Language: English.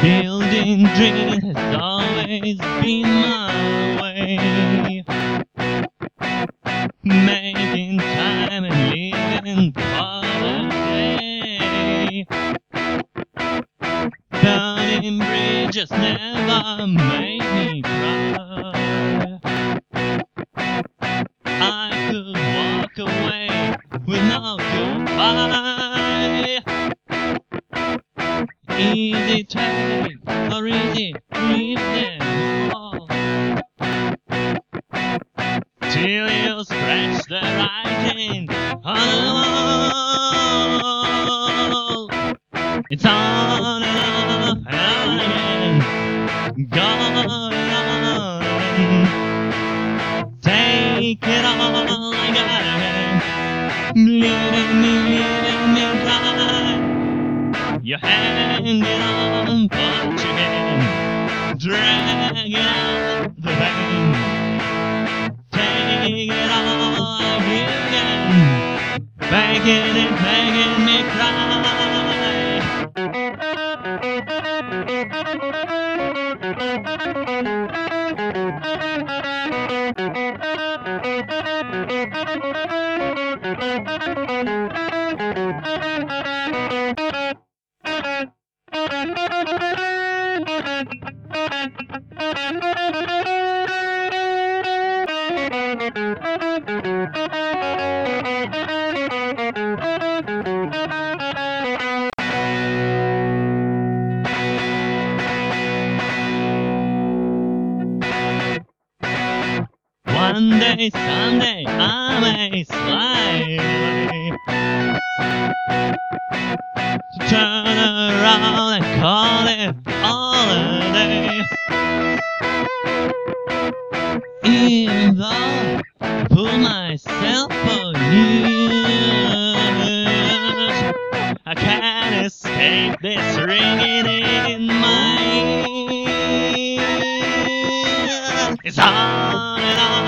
Building dreams has always been my way. Making time and living for Burning bridges never made me cry. I could walk away with no goodbye. Easy take or easy them all. Till you scratch the writing on the wall. It's on Take it all, I got it. Leaving me, leaving me dry. You're hanging on, but it out the vein. Take it all it, cry. Thank you. Someday, I may slide away. To turn around and call it holiday. Even though I pull myself for years, I can't escape this ringing in my ears. It's on and on